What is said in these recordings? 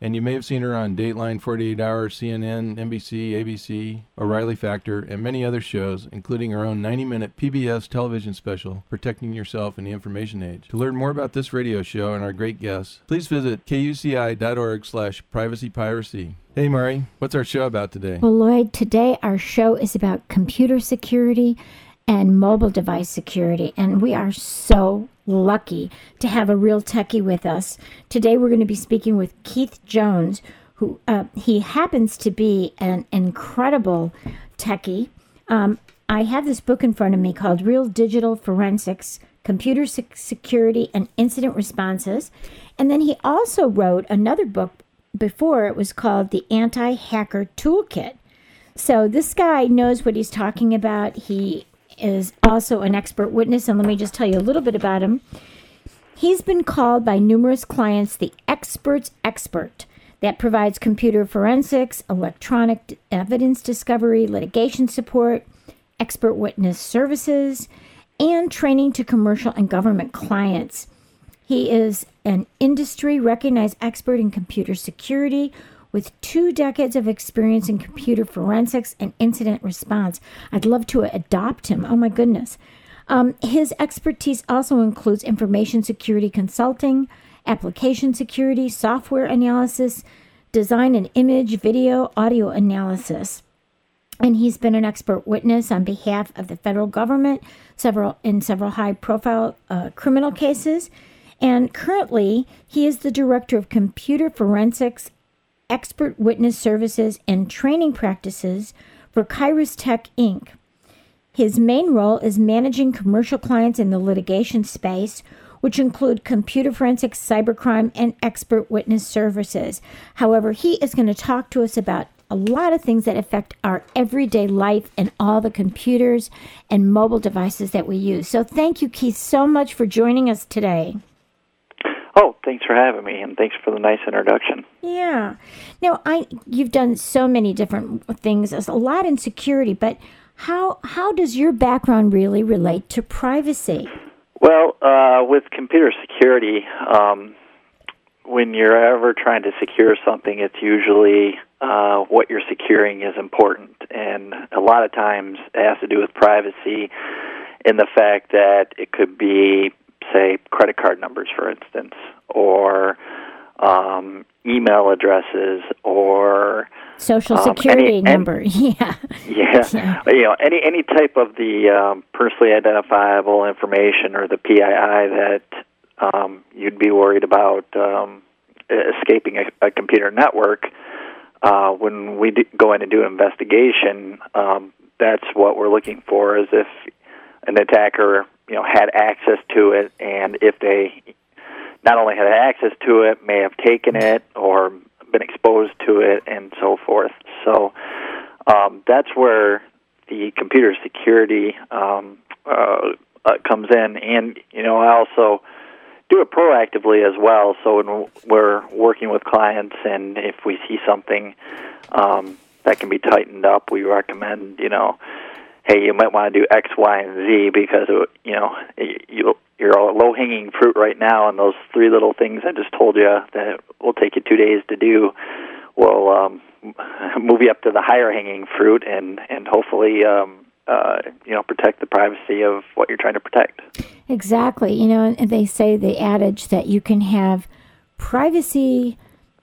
And you may have seen her on Dateline, 48 Hour, CNN, NBC, ABC, O'Reilly Factor, and many other shows, including her own 90 minute PBS television special, Protecting Yourself in the Information Age. To learn more about this radio show and our great guests, please visit kuci.org slash privacypiracy. Hey, Mari, what's our show about today? Well, Lloyd, today our show is about computer security and mobile device security, and we are so lucky to have a real techie with us. Today we're going to be speaking with Keith Jones, who uh, he happens to be an incredible techie. Um, I have this book in front of me called Real Digital Forensics Computer Security and Incident Responses. And then he also wrote another book before it was called The Anti Hacker Toolkit. So this guy knows what he's talking about. He is also an expert witness, and let me just tell you a little bit about him. He's been called by numerous clients the expert's expert that provides computer forensics, electronic evidence discovery, litigation support, expert witness services, and training to commercial and government clients. He is an industry recognized expert in computer security with two decades of experience in computer forensics and incident response. I'd love to adopt him. Oh my goodness. Um, his expertise also includes information security consulting, application security, software analysis, design and image, video, audio analysis. And he's been an expert witness on behalf of the federal government several in several high-profile uh, criminal cases. And currently, he is the director of computer forensics expert witness services and training practices for Kyrus Tech Inc. His main role is managing commercial clients in the litigation space, which include computer forensics, cybercrime, and expert witness services. However, he is going to talk to us about a lot of things that affect our everyday life and all the computers and mobile devices that we use. So, thank you, Keith, so much for joining us today. Oh, thanks for having me, and thanks for the nice introduction. Yeah. Now, I you've done so many different things, There's a lot in security, but how how does your background really relate to privacy? Well, uh, with computer security, um, when you're ever trying to secure something, it's usually uh, what you're securing is important, and a lot of times it has to do with privacy, in the fact that it could be say credit card numbers, for instance, or um, email addresses, or social security um, number. yeah. yeah, yeah. You know, any any type of the um, personally identifiable information or the PII that um, you'd be worried about um, escaping a, a computer network. Uh, when we do go in and do an investigation, um, that's what we're looking for. Is if an attacker you know had access to it, and if they not only had access to it, may have taken it or been exposed to it, and so forth. So um, that's where the computer security um, uh, uh, comes in, and you know I also do it proactively as well. So when we're working with clients, and if we see something um, that can be tightened up, we recommend you know hey, you might want to do X, Y, and Z because you know you you're low hanging fruit right now, and those three little things I just told you that will take you two days to do will um, move you up to the higher hanging fruit, and and hopefully. Um, uh, you know, protect the privacy of what you're trying to protect. Exactly. You know, they say the adage that you can have privacy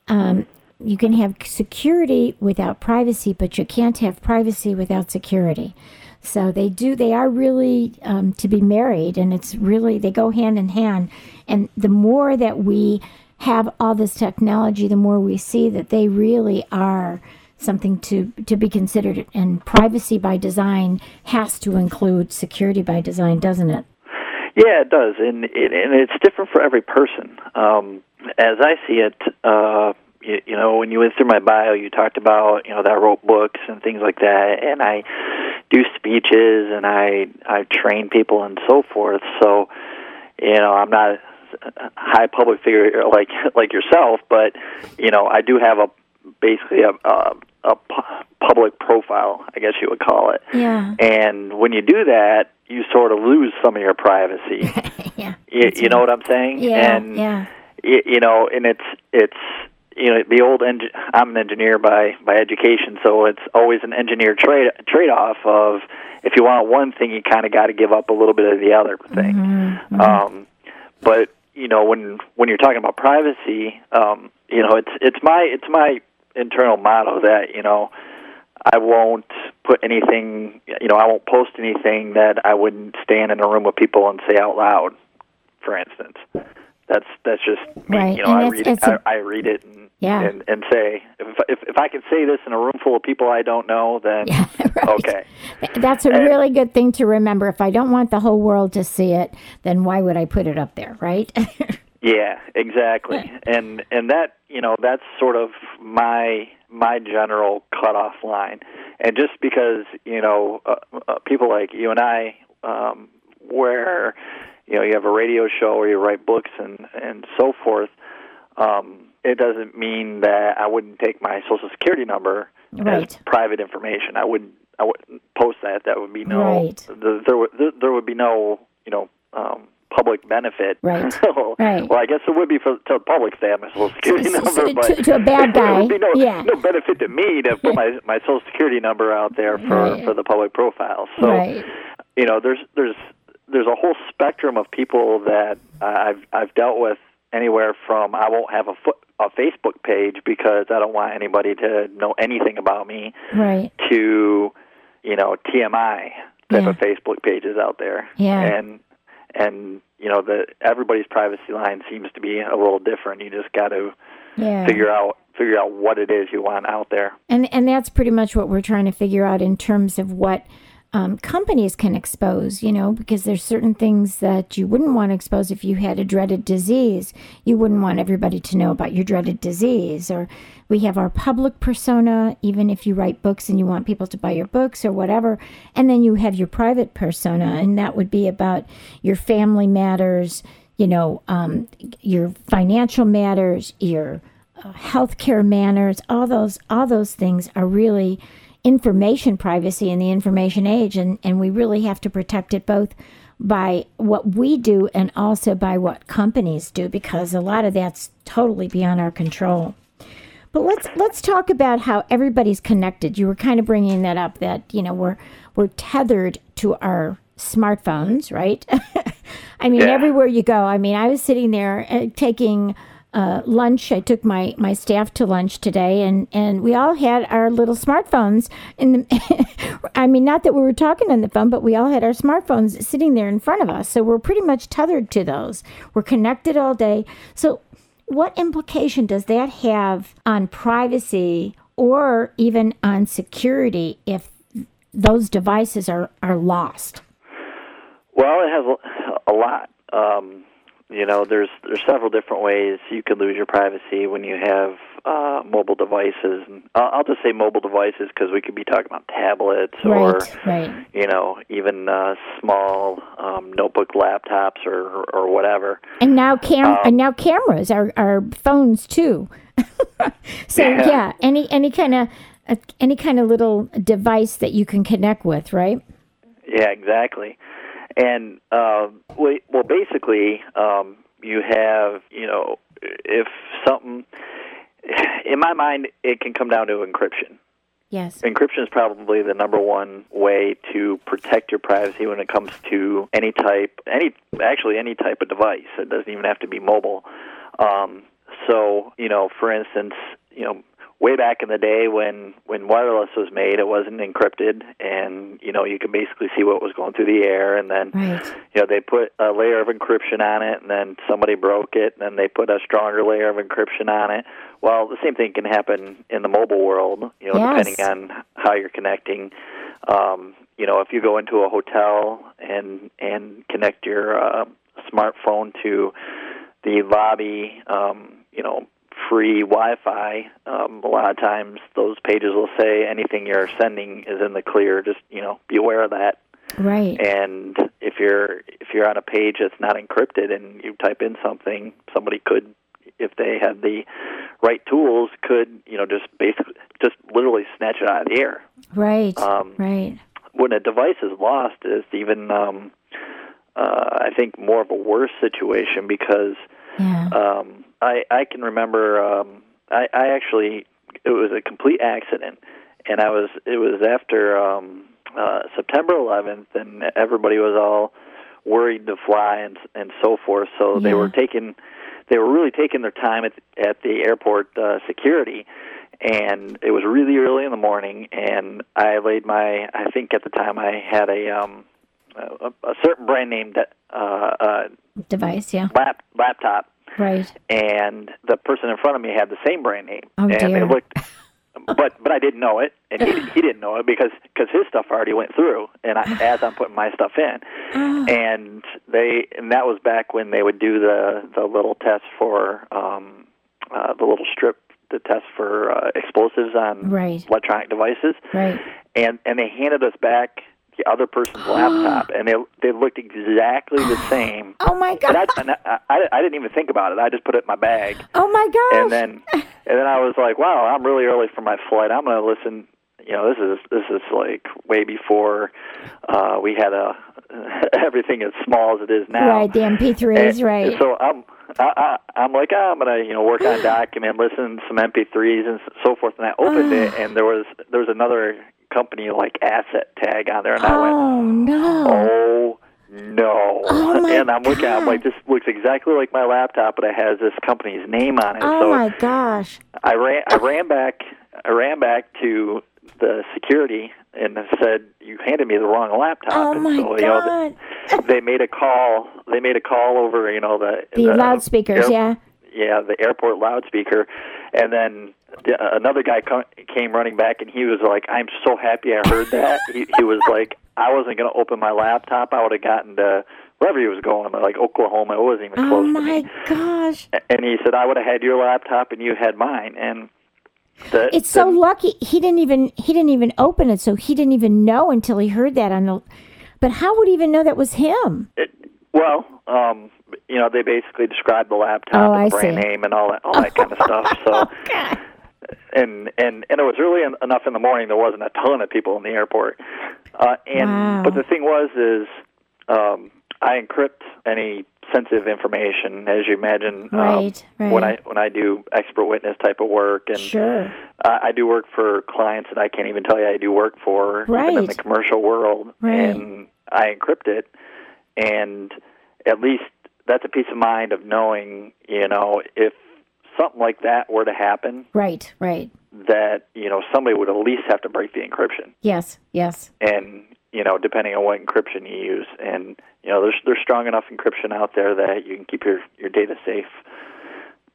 um, you can have security without privacy, but you can't have privacy without security. So they do, they are really um, to be married, and it's really, they go hand in hand. And the more that we have all this technology, the more we see that they really are something to, to be considered. And privacy by design has to include security by design, doesn't it? Yeah, it does, and and it's different for every person. Um, as I see it, uh, you, you know, when you went through my bio, you talked about you know that I wrote books and things like that, and I do speeches and I I train people and so forth. So, you know, I'm not a high public figure like like yourself, but you know, I do have a basically a, a, a public profile, I guess you would call it. Yeah. And when you do that, you sort of lose some of your privacy. yeah. You, you know what I'm saying? Yeah. And yeah. you, you know, and it's it's you know the old eng- I'm an engineer by by education, so it's always an engineer trade trade off of if you want one thing, you kind of got to give up a little bit of the other thing. Mm-hmm. Um, but you know when when you're talking about privacy, um, you know it's it's my it's my internal motto that you know I won't put anything you know I won't post anything that I wouldn't stand in a room with people and say out loud. For instance, that's that's just me. Right, You know, and I read it. a- I, I read it and Yeah. and and say if if if I could say this in a room full of people I don't know, then right. okay. That's a And- really good thing to remember. If I don't want the whole world to see it, then why would I put it up there, right? Yeah, exactly. And and that you know that's sort of my my general cutoff line. And just because you know uh, uh, people like you and I, um, where you know you have a radio show or you write books and and so forth, um, it doesn't mean that I wouldn't take my social security number Right. as private information. I wouldn't I wouldn't post that. That would be no Right. there, there would there, would be no you know. Um, public benefit Right. So, Right. well, I guess it would be for to the public to have my social security So- so number, to- but to a bad guy, would be no, yeah. no benefit to me to put my my social security number out there for Right. for the public profile. So, Right. you know, there's there's there's a whole spectrum of people that I've I've dealt with anywhere from I won't have a foot a Facebook page because I don't want anybody to know anything about me right. to you know TMI type Yeah. of Facebook pages out there. Yeah. And and you know the everybody's privacy line seems to be a little different. You just got to Yeah. figure out figure out what it is you want out there. And and that's pretty much what we're trying to figure out in terms of what um, companies can expose, you know, because there's certain things that you wouldn't want to expose if you had a dreaded disease. You wouldn't want everybody to know about your dreaded disease. Or we have our public persona, even if you write books and you want people to buy your books or whatever. And then you have your private persona, and that would be about your family matters, you know, um, your financial matters, your uh, healthcare manners, all those all those things are really information privacy in the information age and, and we really have to protect it both by what we do and also by what companies do because a lot of that's totally beyond our control. But let's let's talk about how everybody's connected. You were kind of bringing that up that you know we're we're tethered to our smartphones, right? I mean, Yeah. everywhere you go. I mean, I was sitting there uh, taking uh, lunch. I took my my staff to lunch today, and and we all had our little smartphones. In the, I mean, not that we were talking on the phone, but we all had our smartphones sitting there in front of us. So we're pretty much tethered to those. We're connected all day. So what implication does that have on privacy or even on security if those devices are, are lost? Well, it has a lot. Um, you know, there's there's several different ways you could lose your privacy when you have uh, mobile devices. And I'll, I'll just say mobile devices because we could be talking about tablets or right, right. you know even uh, small um, notebook laptops or or whatever. And now cam Um, and now cameras are, are phones too. so Yeah. yeah. any any kind of uh, any kind of little device that you can connect with, right? Yeah, exactly. And uh, well, well, basically, um, you have you know if something in my mind, it can come down to encryption. Yes. Encryption is probably the number one way to protect your privacy when it comes to any type, any actually any type of device. It doesn't even have to be mobile. Um, so, you know, for instance, you know, way back in the day when when wireless was made, it wasn't encrypted, and you know you could basically see what was going through the air, and then Right. you know they put a layer of encryption on it, and then somebody broke it, and then they put a stronger layer of encryption on it. Well, the same thing can happen in the mobile world, you know, Yes. depending on how you're connecting. Um, you know, if you go into a hotel and and connect your uh, smartphone to the lobby, um, you know, free Wi-Fi, um, a lot of times those pages will say anything you're sending is in the clear. Just you know, be aware of that. Right. And if you're if you're on a page that's not encrypted and you type in something, somebody could, if they had the right tools, could you know just basically just literally snatch it out of the air. Right. Um, right. When a device is lost, it's even um, uh, I think more of a worse situation because Yeah. um, I I can remember um, I, I actually it was a complete accident, and I was it was after um, uh, September 11th, and everybody was all worried to fly and and so forth. So they were taking they were really taking their time at at the airport uh, security. And it was really early in the morning, and I laid my. I think at the time I had a um, a, a certain brand name that uh, uh, Device. Yeah. lap laptop Right. and the person in front of me had the same brand name, Oh, and dear. they looked, but but I didn't know it, and he, he didn't know it because because his stuff already went through, and I, as I'm putting my stuff in, Oh. and they and that was back when they would do the the little test for um, uh, the little strip, the test for uh, explosives on Right. electronic devices, Right. and and they handed us back the other person's laptop, and they they looked exactly the same. Oh my God. I, and I, I, I didn't even think about it. I just put it in my bag, oh my god! and then and then I was like, "Wow, I'm really early for my flight. I'm going to listen." You know, this is this is like way before uh, we had a everything as small as it is now. Right. The MP3s. And Right. So I'm I, I, I'm like, oh, I'm gonna you know work on document, listen to some MP3s and so forth. And I opened it, and there was there was another company like Asset Tag on there, and I went, oh no. Oh no! Oh, my and I'm looking. I'm like, this looks exactly like my laptop, but it has this company's name on it. Oh so my gosh. I ran. I ran back. I ran back to the security and said, "You handed me the wrong laptop." Oh and my so, you know, God. they, they made a call. They made a call over, you know, the The loudspeakers. air- Yeah. yeah, the airport loudspeaker, and then the, another guy co- came running back, and he was like, "I'm so happy I heard that." he, he was like, "I wasn't going to open my laptop. I would have gotten to wherever he was going, like Oklahoma. It wasn't even Oh close to my me." gosh. And he said, "I would have had your laptop, and you had mine." And the, It's so lucky he didn't even he didn't even open it, so he didn't even know until he heard that on the. But how would he even know that was him? It, well, um, you know, they basically described the laptop Oh, and I the brand see. name and all that, all that kind of stuff. So, God. And and and it was early en- enough in the morning. There wasn't a ton of people in the airport. Uh, and Wow. but the thing was is, um, I encrypt any sensitive information, as you imagine. um, Right, When I when I do expert witness type of work, and Sure. I, I do work for clients that I can't even tell you I do work for, even in the commercial world, Right. and I encrypt it, and at least that's a peace of mind of knowing, you know, if something like that were to happen, Right. Right. that you know somebody would at least have to break the encryption, Yes. Yes. and you know, depending on what encryption you use, and you know, there's there's strong enough encryption out there that you can keep your your data safe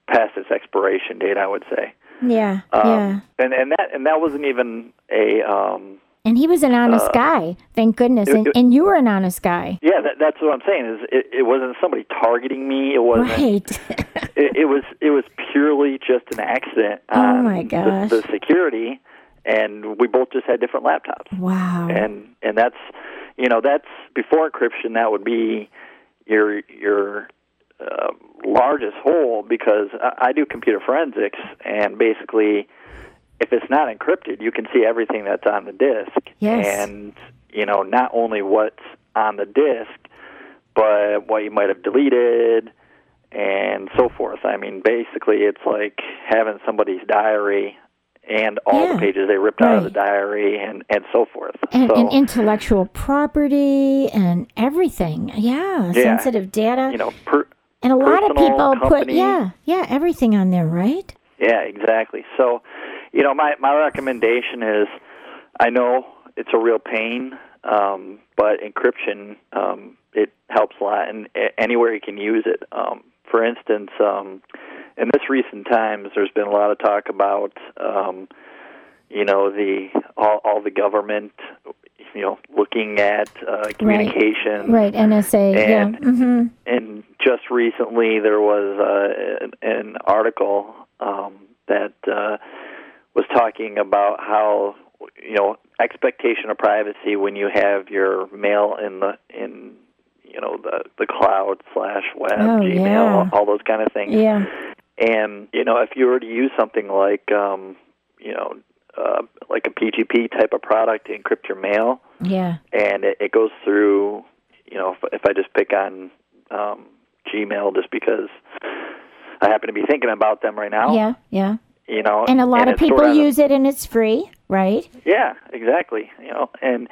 past its expiration date. I would say. Yeah. Um, yeah. And and that and that wasn't even a um And he was an honest guy. Thank goodness. uh, it- And, it- and you were an honest guy. yeah that, that's what I'm saying is it, it wasn't somebody targeting me it wasn't Right. it, it was it was purely just an accident Oh, on my the- gosh. The, security and we both just had different laptops wow. and and that's you know that's before encryption that would be your your uh, largest hole because I, I do computer forensics and basically if it's not encrypted you can see everything that's on the disk Yes. and you know not only what's on the disk but what you might have deleted and so forth i mean basically it's like having somebody's diary and all Yeah. the pages they ripped out of the diary and and so forth and, so and intellectual property and everything. Yeah, Yeah. sensitive data. you know per, and a lot of people put yeah, yeah, everything on there, right? Yeah, exactly. So, you know, my my recommendation is, I know it's a real pain, um, but encryption um, it helps a lot, and anywhere you can use it. Um, for instance, um, in this recent times, there's been a lot of talk about, um, you know, the all, all the government, you know, looking at uh, communication. Right, NSA. yeah. And- hmm And just recently, there was uh, an, an article um, that uh, was talking about how you know expectation of privacy when you have your mail in the in you know the the cloud slash web Oh, Gmail yeah. all those kind of things. Yeah. And you know, if you were to use something like um, you know uh, like a PGP type of product to encrypt your mail, Yeah. and it, it goes through. You know, if, if I just pick on um, Gmail, just because I happen to be thinking about them right now. Yeah. Yeah. You know, And a lot of it's stored people on a- use it and it's free, right? Yeah, exactly. You know, and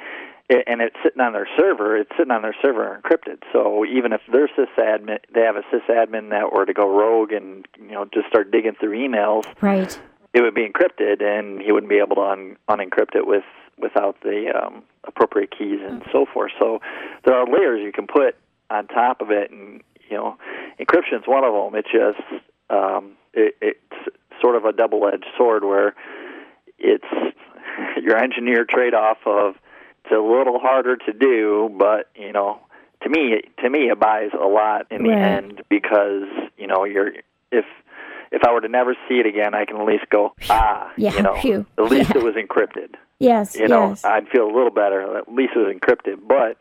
it, and it's sitting on their server. It's sitting on their server encrypted. So even if their sysadmin, they have a sysadmin that were to go rogue and you know just start digging through emails, Right. it would be encrypted, and he wouldn't be able to un- unencrypt it with without the um, appropriate keys and so forth. So there are layers you can put on top of it, and you know, encryption's one of them. It's just um, it, it's sort of a double-edged sword where it's your engineer trade-off of it's a little harder to do, but you know, to me, to me, it buys a lot in the Right. end because you know you're if if I were to never see it again, I can at least go ah, Yeah, you know, phew. at least Yeah. it was encrypted. Yes. You know, yes. I'd feel a little better. At least it was encrypted, but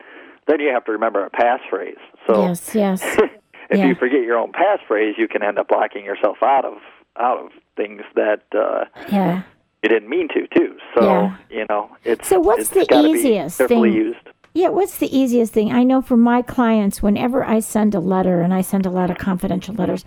then you have to remember a passphrase. So yes. Yes. if Yeah. you forget your own passphrase, you can end up locking yourself out of out of things that uh, yeah. you didn't mean to too. So Yeah. you know, it's So what's it's the easiest thing- used. Yeah, what's the easiest thing? I know for my clients, whenever I send a letter, and I send a lot of confidential letters,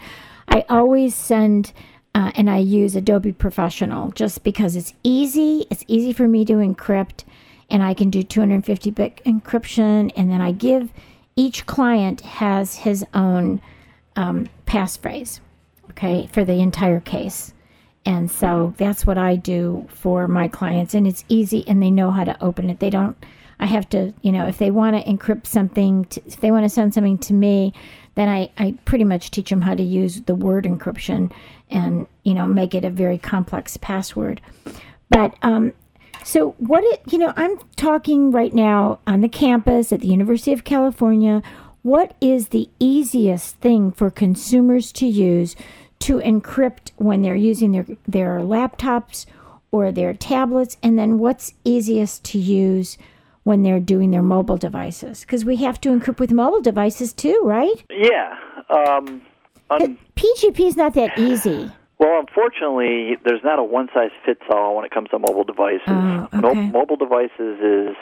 I always send uh, and I use Adobe Professional just because it's easy. It's easy for me to encrypt, and I can do 250 bit encryption. And then I give each client has his own um, passphrase, okay, for the entire case. And so that's what I do for my clients. And it's easy and they know how to open it. They don't, I have to, you know, if they want to encrypt something, to, if they want to send something to me, then I, I pretty much teach them how to use the word encryption and, you know, make it a very complex password. But, um, so what it, you know, I'm talking right now on the campus at the University of California. What is the easiest thing for consumers to use to encrypt when they're using their their laptops or their tablets and then what's easiest to use when they're doing their mobile devices because we have to encrypt with mobile devices too right Yeah. Um, pgp is not that easy well, unfortunately, there's not a one size fits all when it comes to mobile devices. Oh, Mo- mobile devices is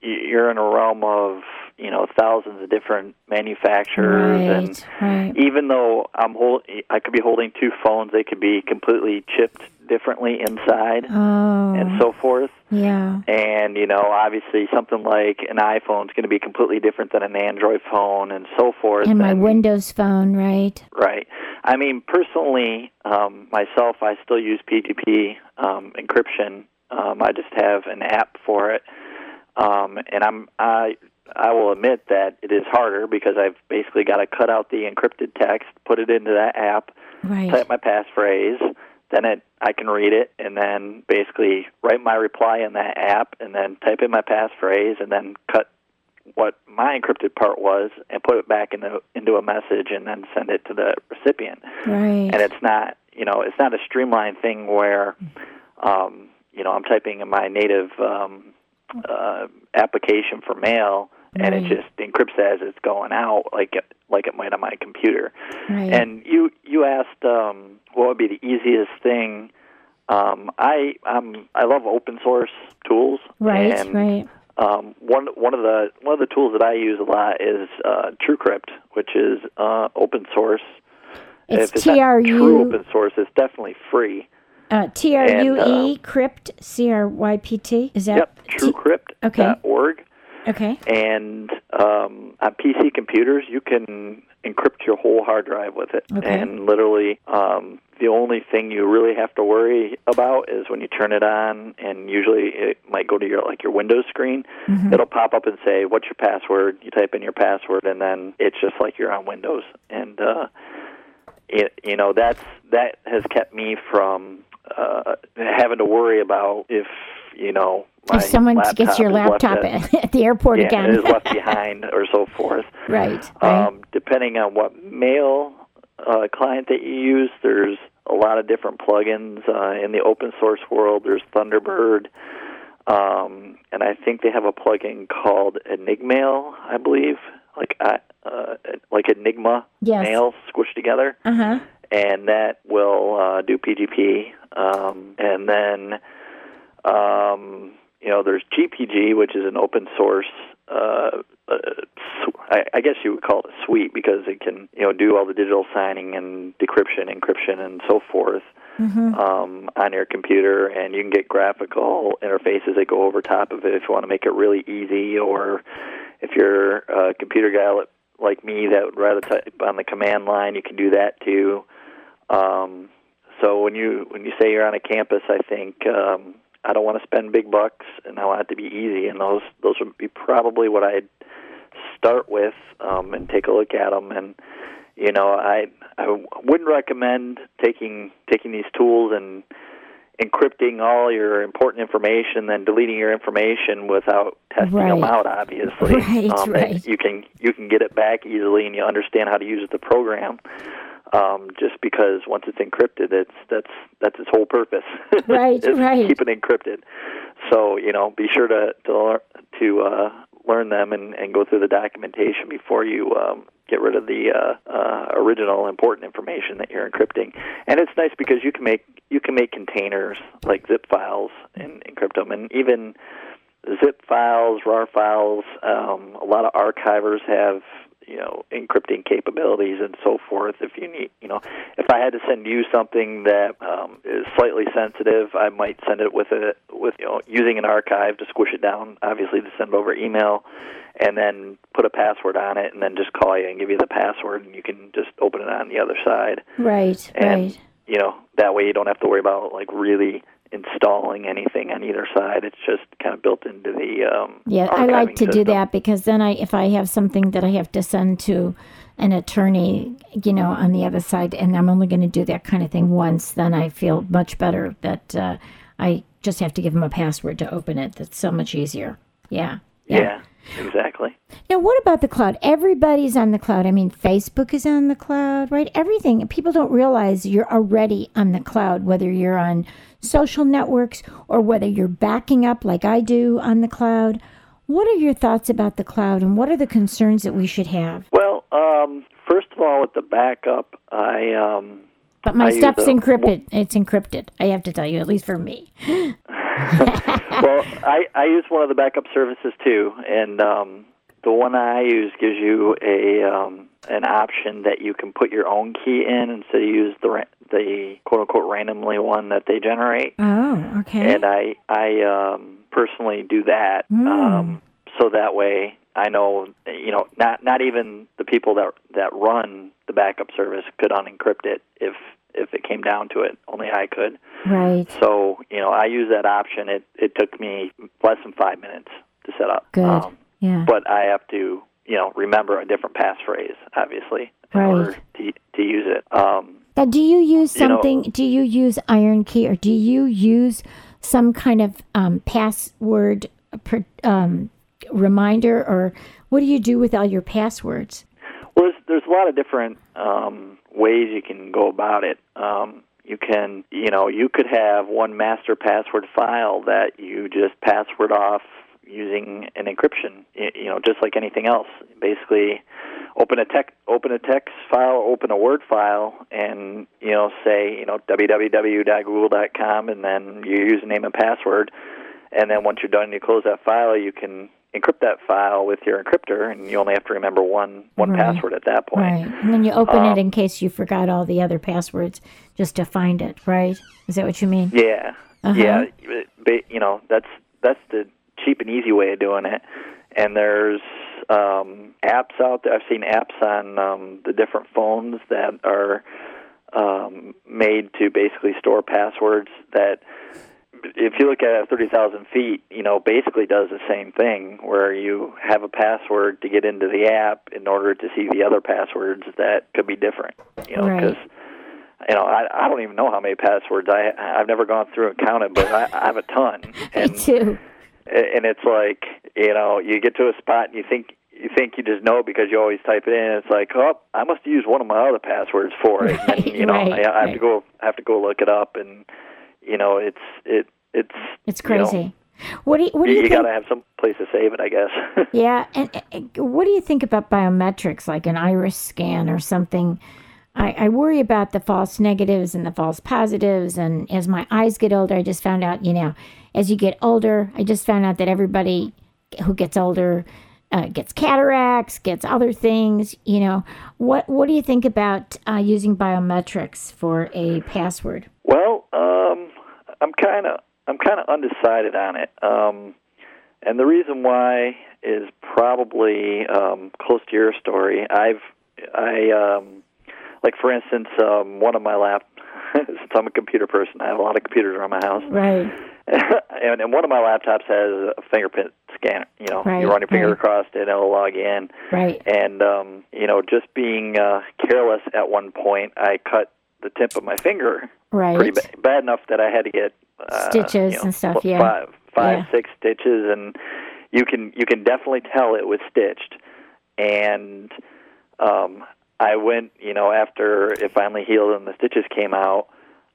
you're in a realm of you know thousands of different manufacturers and right right even though I'm hold, I could be holding two phones, they could be completely chipped differently inside oh and so forth. yeah And you know, obviously, something like an iPhone is going to be completely different than an Android phone, and so forth. and my And- windows phone right Right. I mean, personally, um, myself, I still use PGP um, encryption. Um, I just have an app for it, um, and I'm I I will admit that it is harder because I've basically got to cut out the encrypted text, put it into that app, right type my passphrase, then it I can read it, and then basically write my reply in that app, and then type in my passphrase, and then cut what my encrypted part was and put it back into into a message, and then send it to the recipient. right And it's not you know it's not a streamlined thing where um, you know I'm typing in my native um, uh, application for mail. And it just encrypts as it's going out, like it, like it might on my computer. right And you you asked um, what would be the easiest thing. Um, I um, I love open source tools. right And, right Um, one one of the one of the tools that I use a lot is uh, TrueCrypt, which is uh, open source. it's if it's not true tru open source, it's definitely free. uh, t-r-u-e crypt c-r-y-p-t is that Yep, T- TrueCrypt.org. okay And um, on PC computers, you can encrypt your whole hard drive with it. Okay. And literally, um, the only thing you really have to worry about is when you turn it on, and usually it might go to your like your Windows screen. Mm-hmm. It'll pop up and say, "What's your password?" You type in your password, and then it's just like you're on Windows. And uh, it, you know that's that has kept me from uh, having to worry about if you know if someone gets your laptop at- at, the airport yeah, again. it is left behind or so forth. right. Right. Um, depending on what mail uh, client that you use, there's a lot of different plugins uh, in the open source world. There's Thunderbird, um, and I think they have a plugin called Enigmail, I believe, like uh, uh, like Enigma Yes. mail squished together Uh huh. and that will uh, do PGP. Um, and then, um, you know, there's GPG, which is an open source. Uh, uh, I, I guess you would call it a suite because it can, you know, do all the digital signing and decryption, encryption, and so forth um, on your computer, and you can get graphical interfaces that go over top of it if you want to make it really easy, or if you're a computer guy li- like me that would rather type on the command line, you can do that too. Um, so when you when you say you're on a campus, I think um, I don't want to spend big bucks, and I want it to be easy, and those those would be probably what I'd start with um, and take a look at them and you know i i wouldn't recommend taking taking these tools and encrypting all your important information then deleting your information without testing them out obviously. Right, um, right. you can you can get it back easily and you understand how to use the program um, just because once it's encrypted it's that's that's its whole purpose Right, right. keep it encrypted so you know be sure to to, to uh, learn them and, and go through the documentation before you um, get rid of the uh, uh, original important information that you're encrypting. And it's nice because you can make you can make containers like zip files and encrypt them, and even zip files, RAR files. Um, a lot of archivers have you know encrypting capabilities and so forth. If you need, you know, if I had to send you something that um, is slightly sensitive, I might send it with a with you know using an archive to squish it down. Obviously, to send over email, and then put a password on it, and then just call you and give you the password, and you can just open it on the other side Right. and right. you know that way you don't have to worry about like really installing anything on either side. It's just kind of built into the um, Yeah, I like to do that because then I, if I have something that I have to send to an attorney, you know, on the other side, and I'm only going to do that kind of thing once, then I feel much better that uh, I just have to give them a password to open it. That's so much easier. Yeah. Yeah, exactly. Now, what about the cloud? Everybody's on the cloud. I mean, Facebook is on the cloud, right? Everything. People don't realize you're already on the cloud, whether you're on social networks or whether you're backing up like I do on the cloud. What are your thoughts about the cloud and what are the concerns that we should have? Well, um, first of all, with the backup, I um, But my I stuff's a- encrypted. It's encrypted. I have to tell you, at least for me. well, I I use one of the backup services too, and um, the one I use gives you a um, an option that you can put your own key in instead of use the the quote unquote randomly one that they generate. Oh, okay. and I I um, personally do that Hmm. um, so that way I know you know not not even the people that that run the backup service could unencrypt it if if it came down to it. Only I could. right. So you know I use that option. It it took me less than five minutes to set up. Good. Um, yeah. but I have to you know remember a different passphrase obviously in Right. order to to use it. Um, Now, do you use You know- something? do you use Iron Key or do you use some kind of um, password per, um, reminder, or what do you do with all your passwords? Well, there's, there's a lot of different um, ways you can go about it. Um, you can, you know, you could have one master password file that you just password off using an encryption. You know, just like anything else. Basically, open a text open a text file, open a Word file, and you know, say, you know, www.google.com, and then your username and password. And then once you're done, you close that file. You can encrypt that file with your encryptor, and you only have to remember one one Right. password at that point. Right, and then you open Um, it in case you forgot all the other passwords, just to find it. Right? Is that what you mean? Yeah, Uh-huh. yeah. Ba- You know, that's that's the cheap and easy way of doing it. And there's um, apps out there. I've seen apps on um, the different phones that are um, made to basically store passwords that if you look at it 30,000 feet, you know, basically does the same thing where you have a password to get into the app in order to see the other passwords that could be different, you know, Right. because you know, I, I don't even know how many passwords I I've never gone through and counted, but I, I have a ton. Me too. And it's like you know you get to a spot and you think you think you just know because you always type it in. And it's like, oh, I must use one of my other passwords for it. Right, and you know, right, I, I have right. to go I have to go look it up, and you know, it's it it's It's you know, crazy. what do you, what do you, you, got to have some place to save it, I guess. Yeah, and uh, what do you think about biometrics, like an iris scan or something? I, I worry about the false negatives and the false positives. And as my eyes get older, I just found out, you know, as you get older, I just found out that everybody who gets older uh, gets cataracts, gets other things. You know, what what do you think about uh, using biometrics for a password? Well, um, I'm kind of I'm kind of undecided on it, um, and the reason why is probably um, close to your story. I've I um, like for instance, um, one of my lap. since I'm a computer person, I have a lot of computers around my house, Right. and, and one of my laptops has a fingerprint scanner. You know, Right, you run your finger right. across it, and it'll log in. Right. And um, you know, just being uh, careless at one point, I cut the tip of my finger Right. pretty ba- bad enough that I had to get uh, Stitches you know, and stuff, yeah. five, five, Yeah. six stitches, and you can you can definitely tell it was stitched. And um, I went, you know, after it finally healed and the stitches came out,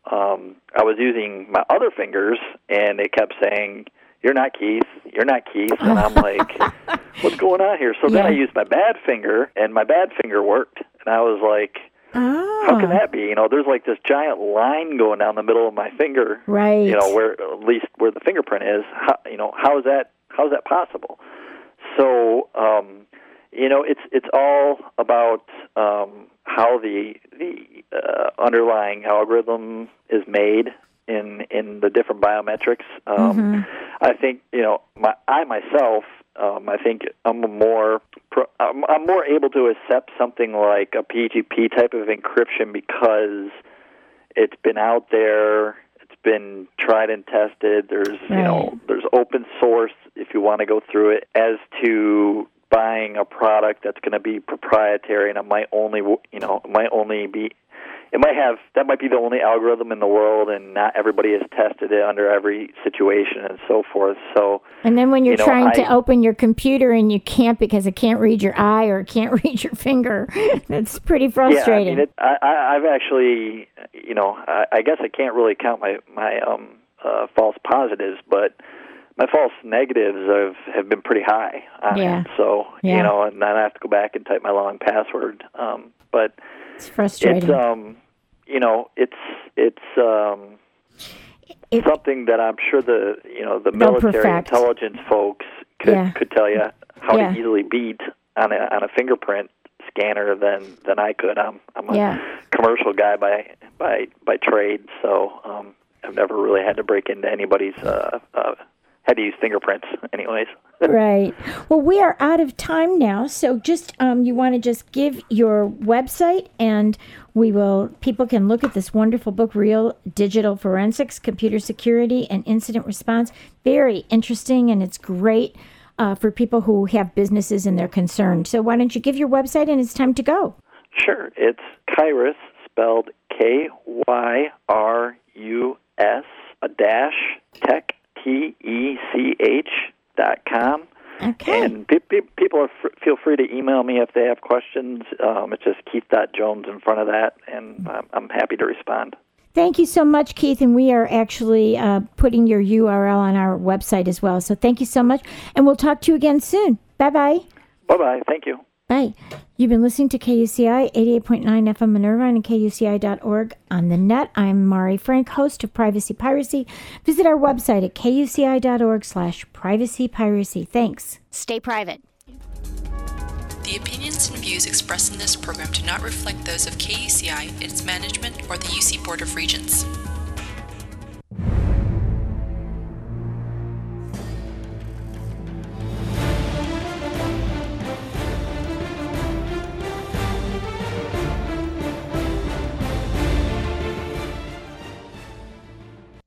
um, I was using my other fingers, and it kept saying. You're not Keith. You're not Keith. And I'm like, what's going on here? So then I used my bad finger, and my bad finger worked. And I was like, Oh. how can that be? You know, there's like this giant line going down the middle of my finger. Right. You know, where at least where the fingerprint is. How, you know, how is that? How is that possible? So, um, you know, it's it's all about um, how the the uh, underlying algorithm is made in in the different biometrics. Um, I think you know, my I myself. Um, I think I'm more pro, I'm, I'm more able to accept something like a PGP type of encryption because it's been out there, it's been tried and tested. There's you know there's open source if you want to go through it. As to buying a product that's going to be proprietary and it might only you know it might only be it might have that might be the only algorithm in the world and not everybody has tested it under every situation and so forth so And then when you're You know, trying to open your computer and you can't because it can't read your eye or it can't read your finger, that's pretty frustrating. Yeah, I mean, it, I, I, I've actually, you know, I, I guess I can't really count my my um, uh, false positives, but my false negatives have have been pretty high. Yeah. It. So Yeah. you know, and then I have to go back and type my long password. Um, but it's frustrating. it's um, you know, it's it's um. It- something that I'm sure the you know the military intelligence folks could Yeah. could tell you how Yeah. to easily beat on a on a fingerprint scanner than than I could. I'm I'm a Yeah. commercial guy by by by trade, so um, I've never really had to break into anybody's uh, uh, had to use fingerprints, anyways. right. Well, we are out of time now, so just um, you want to just give your website, and we will. People can look at this wonderful book, "Real Digital Forensics: Computer Security and Incident Response." Very interesting, and it's great uh, for people who have businesses and they're concerned. So, why don't you give your website, and it's time to go. Sure, it's Kyrus spelled K Y R U S a dash tech T E C H dot com. Okay. And pe- pe- people are f- feel free to email me if they have questions. Um, it's just Keith Jones in front of that, and I'm, I'm happy to respond. Thank you so much, Keith. And we are actually uh, putting your URL on our website as well. So thank you so much. And we'll talk to you again soon. Bye bye. Bye bye. Thank you. Bye. You've been listening to KUCI 88.9 FM in Irvine and KUCI.org on the net. I'm Mari Frank, host of Privacy Piracy. Visit our website at KUCI.org slash privacy piracy. Thanks. Stay private. The opinions and views expressed in this program do not reflect those of KUCI, its management, or the UC Board of Regents.